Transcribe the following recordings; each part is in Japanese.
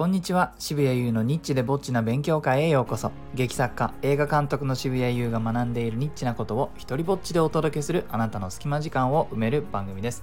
こんにちは。渋谷優のニッチでぼっちな勉強会へようこそ。劇作家映画監督の渋谷優が学んでいるニッチなことを一人ぼっちでお届けするあなたの隙間時間を埋める番組です、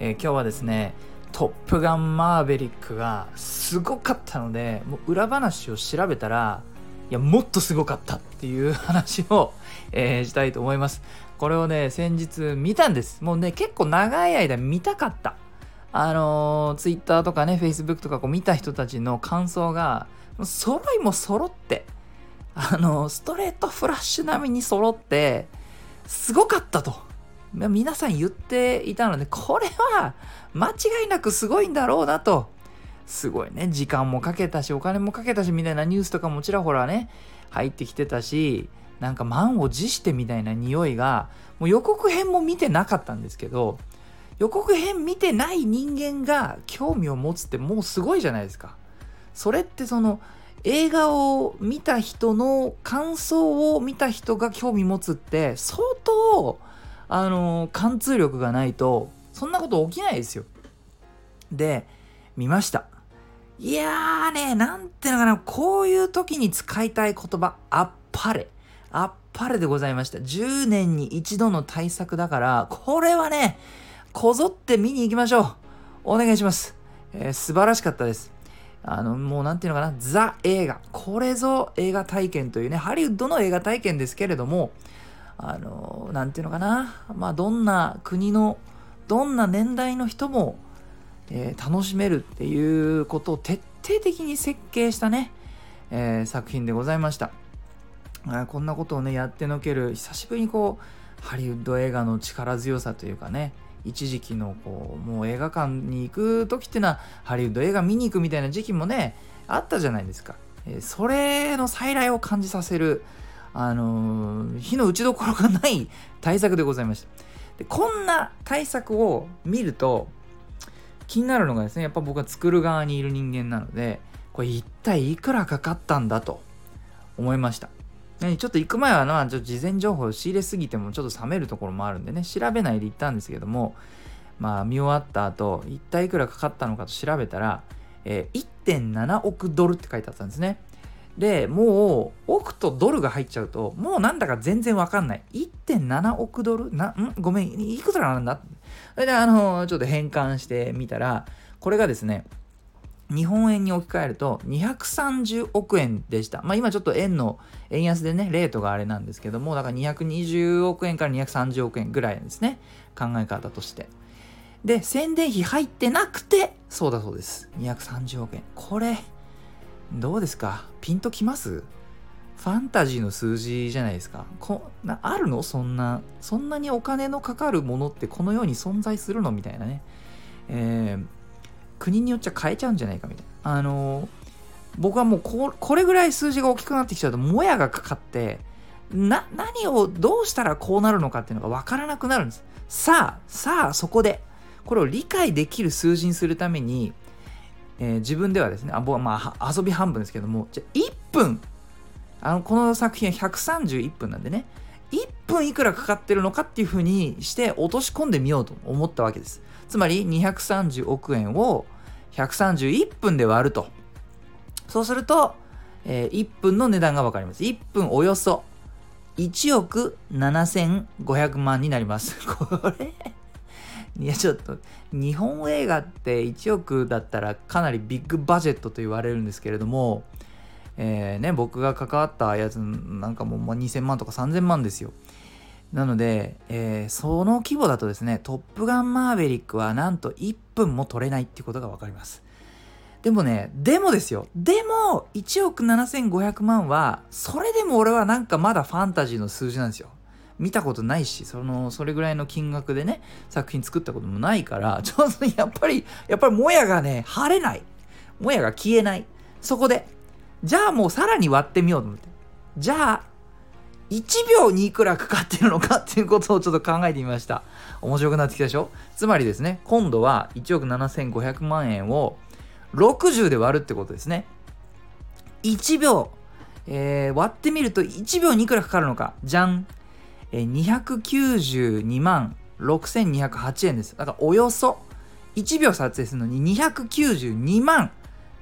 えー今日はですねトップガンマーベリックがすごかったのでもう裏話を調べたらいやもっとすごかったっていう話を、えーしたいと思います。これをね先日見たんです。もうね結構長い間見たかった。あのー、ツイッターとかね、フェイスブックとかこう見た人たちの感想が、揃いも揃って、あのーストレートフラッシュ並みに揃って、すごかったと。皆さん言っていたので、これは間違いなくすごいんだろうなと。すごいね、時間もかけたし、お金もかけたし、みたいなニュースとかもちらほらね、入ってきてたし、なんか満を持してみたいな匂いが、もう予告編も見てなかったんですけど、予告編見てない人間が興味を持つってもうすごいじゃないですか。それってその映画を見た人の感想を見た人が興味持つって相当あの貫通力がないとそんなこと起きないですよ。で見ました。いやーねなんていうのかなこういう時に使いたい言葉あっぱれあっぱれでございました。10年に一度の対策だからこれはねこぞって見に行きましょう。お願いします。えー素晴らしかったです。あの、もうなんていうのかな、ザ映画。これぞ映画体験というね、ハリウッドの映画体験ですけれども、あの、なんていうのかな、まあ、どんな国の、どんな年代の人も、えー楽しめるっていうことを徹底的に設計したね、えー作品でございました。あこんなことをね、やってのける、久しぶりにこう、ハリウッド映画の力強さというかね、一時期のこうもう映画館に行く時っていうのはハリウッド映画見に行くみたいな時期もねあったじゃないですか、えそれの再来を感じさせるあのー火の打ちどころがない対策でございました。でこんな対策を見ると気になるのがですねやっぱ僕は作る側にいる人間なのでこれ一体いくらかかったんだと思いました。ちょっと行く前はな、事前情報を仕入れすぎてもちょっと冷めるところもあるんでね、調べないで行ったんですけども、まあ見終わった後、一体いくらかかったのかと調べたら、えー1.7億ドルって書いてあったんですね。で、もう、億とドルが入っちゃうと、もうなんだか全然わかんない。1.7億ドル？な、ん？ごめん、いくらなんだそれで、あの、ちょっと変換してみたら、これがですね、日本円に置き換えると230億円でした。まあ今ちょっと円の円安でね、レートがあれなんですけども、だから220億円から230億円ぐらいですね。考え方として。で、宣伝費入ってなくて、そうだそうです。230億円。これ、どうですか？ピンときます？ファンタジーの数字じゃないですか。こなあるの？そんな、そんなにお金のかかるものってこの世に存在するの？みたいなね。えー国によっちゃ変えちゃうんじゃないかみたいな。あの僕はもうここれぐらい数字が大きくなってきちゃうともやがかかってな何をどうしたらこうなるのかっていうのが分からなくなるんです。さあさあそこでこれを理解できる数字にするために、えー自分ではですねあ僕はまあ遊び半分ですけどもじゃ1分。あのこの作品は131分なんでね。分いくらかかってるのかっていうふうにして落とし込んでみようと思ったわけですつまり230億円を131分で割るとそうすると、えー1分の値段が分かります。1分およそ1億7500万になります。これ、いやちょっと、日本映画って1億だったらかなりビッグバジェットと言われるんですけれども、えーね、僕が関わったやつなんかもう2000万とか3000万ですよ。なので、えーその規模だとですね、トップガンマーヴェリックはなんと1分も取れないっていうことが分かります。でもね、でもですよ。でも、1億7500万は、それでも俺はなんかまだファンタジーの数字なんですよ。見たことないし、その、それぐらいの金額でね、作品作ったこともないから、ちょっとやっぱり、やっぱりもやがね、晴れない。もやが消えない。そこで、じゃあもうさらに割ってみようと思って。じゃあ、1秒にいくらかかってるのかっていうことをちょっと考えてみました。面白くなってきたでしょ？つまりですね、今度は1億7500万円を60で割るってことですね。1秒、えー割ってみると1秒にいくらかかるのか？じゃん。えー292万6208円です。だからおよそ1秒撮影するのに292万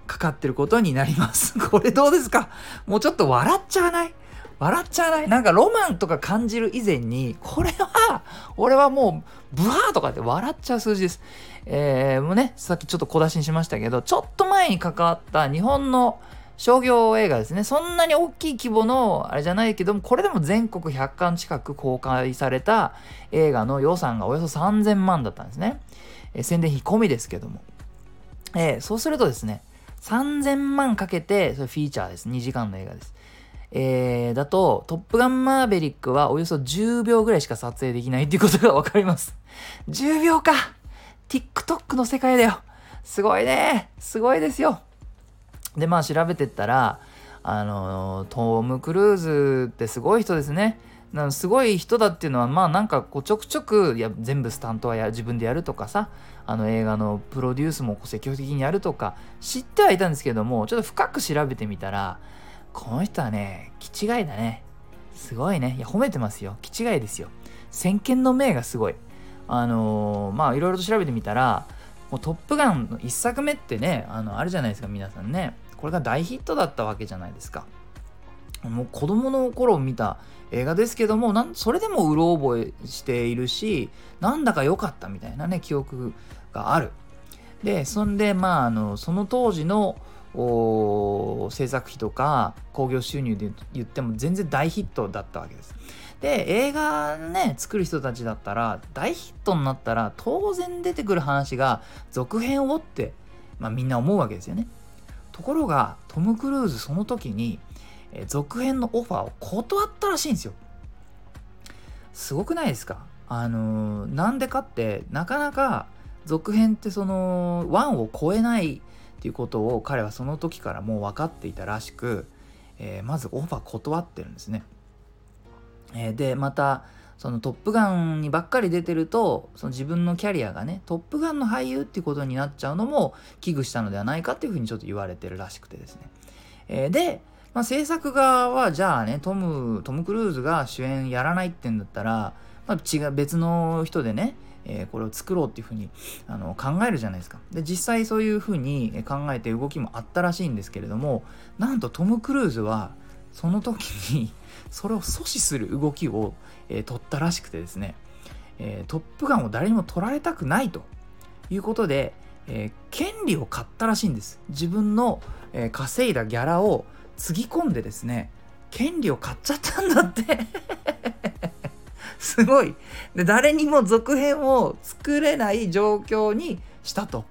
かかってることになります。これどうですか？もうちょっと笑っちゃわない？笑っちゃわない？なんかロマンとか感じる以前に、これは、俺はもう、ブワーとかって笑っちゃう数字です。えー、もうね、さっきちょっと小出しにしましたけど、ちょっと前に関わった日本の商業映画ですね。そんなに大きい規模のあれじゃないけども、これでも全国100巻近く公開された映画の予算がおよそ3000万だったんですね。えー、宣伝費込みですけども。えー、そうするとですね、3000万かけて、それフィーチャーです。2時間の映画です。えー、だと、トップガンマーベリックはおよそ10秒ぐらいしか撮影できないっていうことがわかります。10秒か !TikTok の世界だよすごいねすごいですよで、まあ調べてったら、あのトム・クルーズってすごい人ですね。なすごい人だっていうのはまあなんかこうちょくちょくいや全部スタントはや自分でやるとかさあの映画のプロデュースも積極的にやるとか知ってはいたんですけどもちょっと深く調べてみたらこの人はね、気違いだね。すごいね。いや、褒めてますよ。気違いですよ。先見の明がすごい。あのー、まあ、いろいろと調べてみたら、もうトップガンの1作目ってね、あの、あるじゃないですか、皆さんね。これが大ヒットだったわけじゃないですか。もう子供の頃見た映画ですけども、なんそれでもうろ覚えしているし、なんだか良かったみたいなね、記憶がある。で、そんで、まあ、あの、その当時の、制作費とか興行収入で言っても全然大ヒットだったわけです。で映画ね作る人たちだったら大ヒットになったら当然出てくる話が続編をって、まあ、みんな思うわけですよね。ところがトム・クルーズその時に、続編のオファーを断ったらしいんですよ。すごくないですか？あのー、なんでかってなかなか続編ってその1を超えないっていうことを彼はその時からもう分かっていたらしく、えー、まずオファー断ってるんですね。えー、でまたその「トップガン」にばっかり出てるとその自分のキャリアがね「トップガン」の俳優っていうことになっちゃうのも危惧したのではないかっていうふうにちょっと言われてるらしくてですね。えー、で、まあ、制作側はじゃあねトムトム・クルーズが主演やらないってんだったら、まあ、違う別の人でねえー、これを作ろうっていうふうにあの考えるじゃないですか。で実際そういうふうに考えて動きもあったらしいんですけれどもなんとトム・クルーズはその時に それを阻止する動きを、えー、取ったらしくてですね、えー、トップガンを誰にも取られたくないということで、えー、権利を買ったらしいんです自分の、え稼いだギャラをつぎ込んでですね権利を買っちゃったんだって すごい。で、誰にも続編を作れない状況にしたと。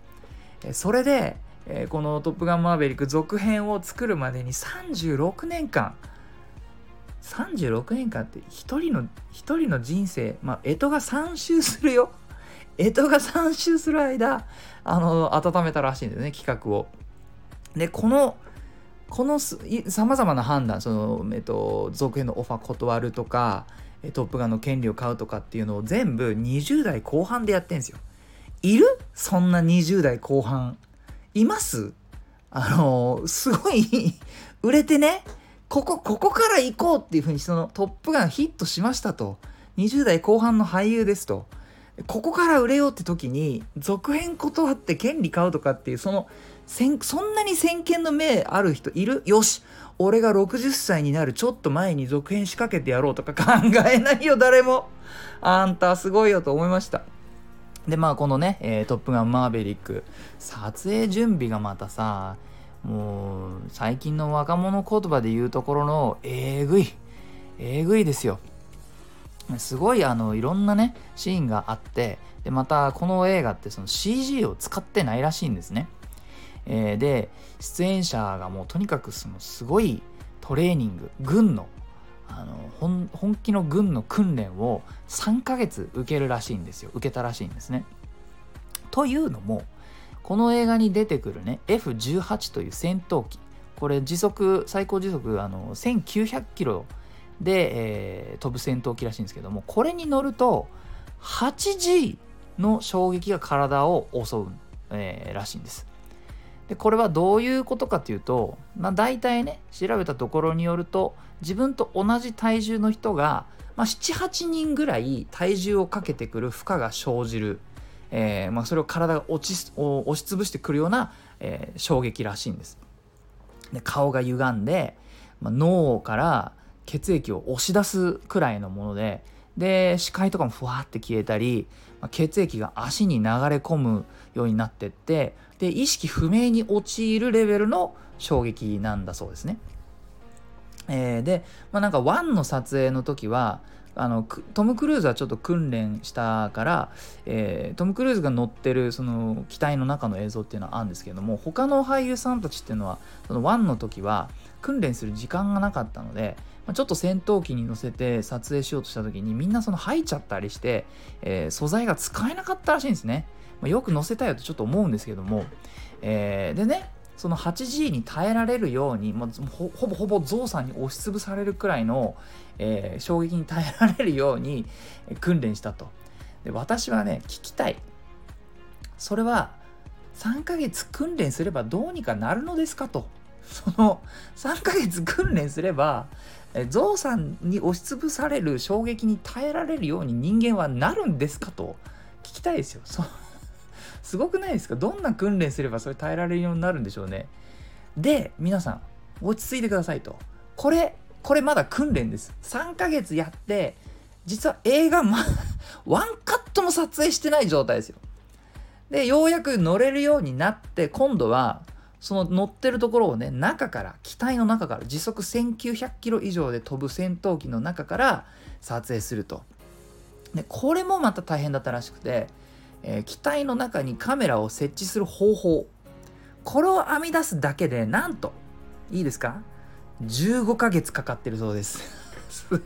それで、えこの「トップガンマーヴェリック」続編を作るまでに36年間36年間って一人の一人の人生まあ干支が3周するよ 干支が3周する間あの温めたらしいんだよね企画をでこのこのさまざまな判断その、えっと、続編のオファー断るとかトップガンの権利を買うとかっていうのを全部20代後半でやってんですよ。いる？そんな20代後半。います？あのすごい売れてね、ここ、ここから行こうっていうふうにそのトップガンヒットしましたと。20代後半の俳優ですと。ここから売れようって時に続編断って権利買うとかっていうそのそんなに先見の明ある人いる？よし。俺が60歳になるちょっと前に続編仕掛けてやろうとか考えないよ誰も。あんたすごいよと思いました。でまあこのね、えー、トップガンマーヴェリック」撮影準備がまたさもう最近の若者言葉で言うところのえぐい。えぐいですよ。すごいあのいろんなねシーンがあってでまたこの映画ってその CG を使ってないらしいんですね。えー、で出演者がもうとにかくそのすごいトレーニング軍のあの本気の軍の訓練を3ヶ月受けるらしいんですよ受けたらしいんですね。というのもこの映画に出てくるね F18 という戦闘機これ時速最高時速あの1900キロで、えー、飛ぶ戦闘機らしいんですけどもこれに乗ると 8G の衝撃が体を襲う、えー、らしいんです。でこれはどういうことかというと、まあ、大体ね調べたところによると自分と同じ体重の人が、まあ、78人ぐらい体重をかけてくる負荷が生じる、えー、まあ、それを体が落ち押しつぶしてくるような、えー、衝撃らしいんです。で顔が歪んで、まあ、脳から血液を押し出すくらいのものでで視界とかもふわって消えたり、まあ、血液が足に流れ込むようになってってで意識不明に陥るレベルの衝撃なんだそうですね。えー、で、まあ、なんか1の撮影の時はあのトム・クルーズはちょっと訓練したから、えー、トム・クルーズが乗ってるその機体の中の映像っていうのはあるんですけども他の俳優さんたちっていうのはその1の時は訓練する時間がなかったので、ま、ちょっと戦闘機に乗せて撮影しようとした時にみんなその吐いちゃったりして、えー、素材が使えなかったらしいんですね、まあ、よく乗せたよとちょっと思うんですけども、えー、でねその 8G に耐えられるように、まあ、ほぼほぼゾウさんに押しつぶされるくらいの、えー、衝撃に耐えられるように訓練したと。で私はね聞きたい。それは3ヶ月訓練すればどうにかなるのですかと。その3ヶ月訓練すればゾウさんに押しつぶされる衝撃に耐えられるように人間はなるんですかと聞きたいですよ。すごくないですか？どんな訓練すればそれ耐えられるようになるんでしょうね。で、皆さん、落ち着いてくださいと。これ、これまだ訓練です。3ヶ月やって、実は映画、ま、ワンカットも撮影してない状態ですよ。で、ようやく乗れるようになって、今度は、その乗ってるところをね、中から、機体の中から、時速1900キロ以上で飛ぶ戦闘機の中から撮影すると。で、これもまた大変だったらしくて、えー、機体の中にカメラを設置する方法。これを編み出すだけでなんといいですか？15ヶ月かかってるそうです。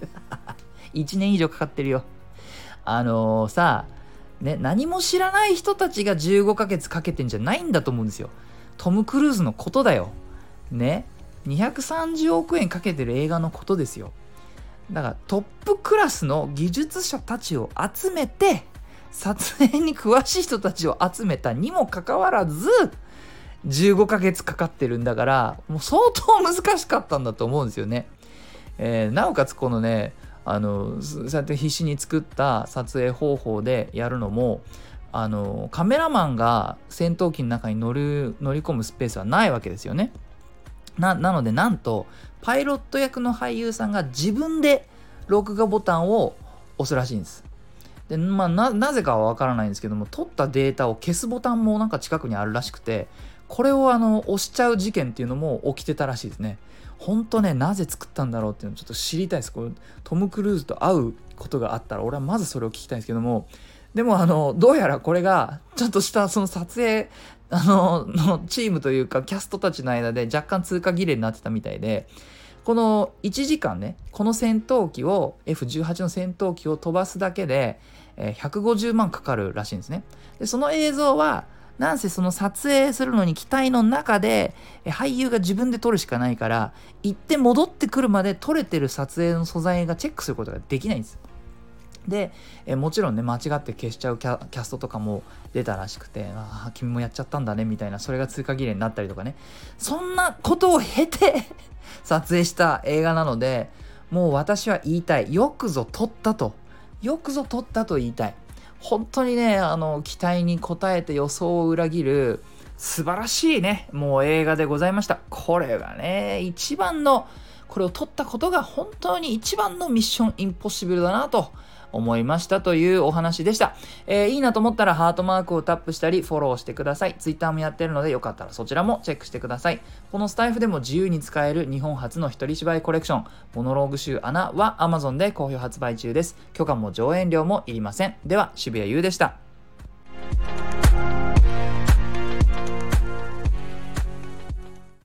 1年以上かかってるよ。あのー、さね何も知らない人たちが15ヶ月かけてんじゃないんだと思うんですよ。トム・クルーズのことだよ。ね230億円かけてる映画のことですよ。だからトップクラスの技術者たちを集めて撮影に詳しい人たちを集めたにもかかわらず15ヶ月かかってるんだからもう相当難しかったんだと思うんですよね。えー、なおかつこのねあのそうやって必死に作った撮影方法でやるのもあのカメラマンが戦闘機の中に乗る乗り込むスペースはないわけですよね。ななのでなんとパイロット役の俳優さんが自分で録画ボタンを押すらしいんです。で、まあ、なぜかはわからないんですけども撮ったデータを消すボタンもなんか近くにあるらしくてこれをあの押しちゃう事件っていうのも起きてたらしいですね。本当ねなぜ作ったんだろうっていうのをちょっと知りたいですこれトム・クルーズと会うことがあったら俺はまずそれを聞きたいんですけどもでもあのどうやらこれがちょっとしたその撮影あののチームというかキャストたちの間で若干通過儀礼になってたみたいでこの1時間ねこの戦闘機を F18 の戦闘機を飛ばすだけで150万かかるらしいんですね。でその映像はなんせその撮影するのに機体の中で俳優が自分で撮るしかないから行って戻ってくるまで撮れてる撮影の素材がチェックすることができないんです。でえもちろんね間違って消しちゃうキャキャストとかも出たらしくてああ君もやっちゃったんだねみたいなそれが通過儀礼になったりとかねそんなことを経て 撮影した映画なのでもう私は言いたいよくぞ撮ったとよくぞ取ったと言いたい。本当にね、あの、期待に応えて予想を裏切る素晴らしいね、もう映画でございました。これがね、一番の、これを取ったことが本当に一番のミッションインポッシブルだなと思いましたというお話でした。えー、いいなと思ったらハートマークをタップしたりフォローしてください。Twitter もやってるのでよかったらそちらもチェックしてください。このスタイフでも自由に使える日本初の一人芝居コレクション、モノローグ集穴は Amazon で好評発売中です。許可も上演料もいりません。では、渋谷優でした。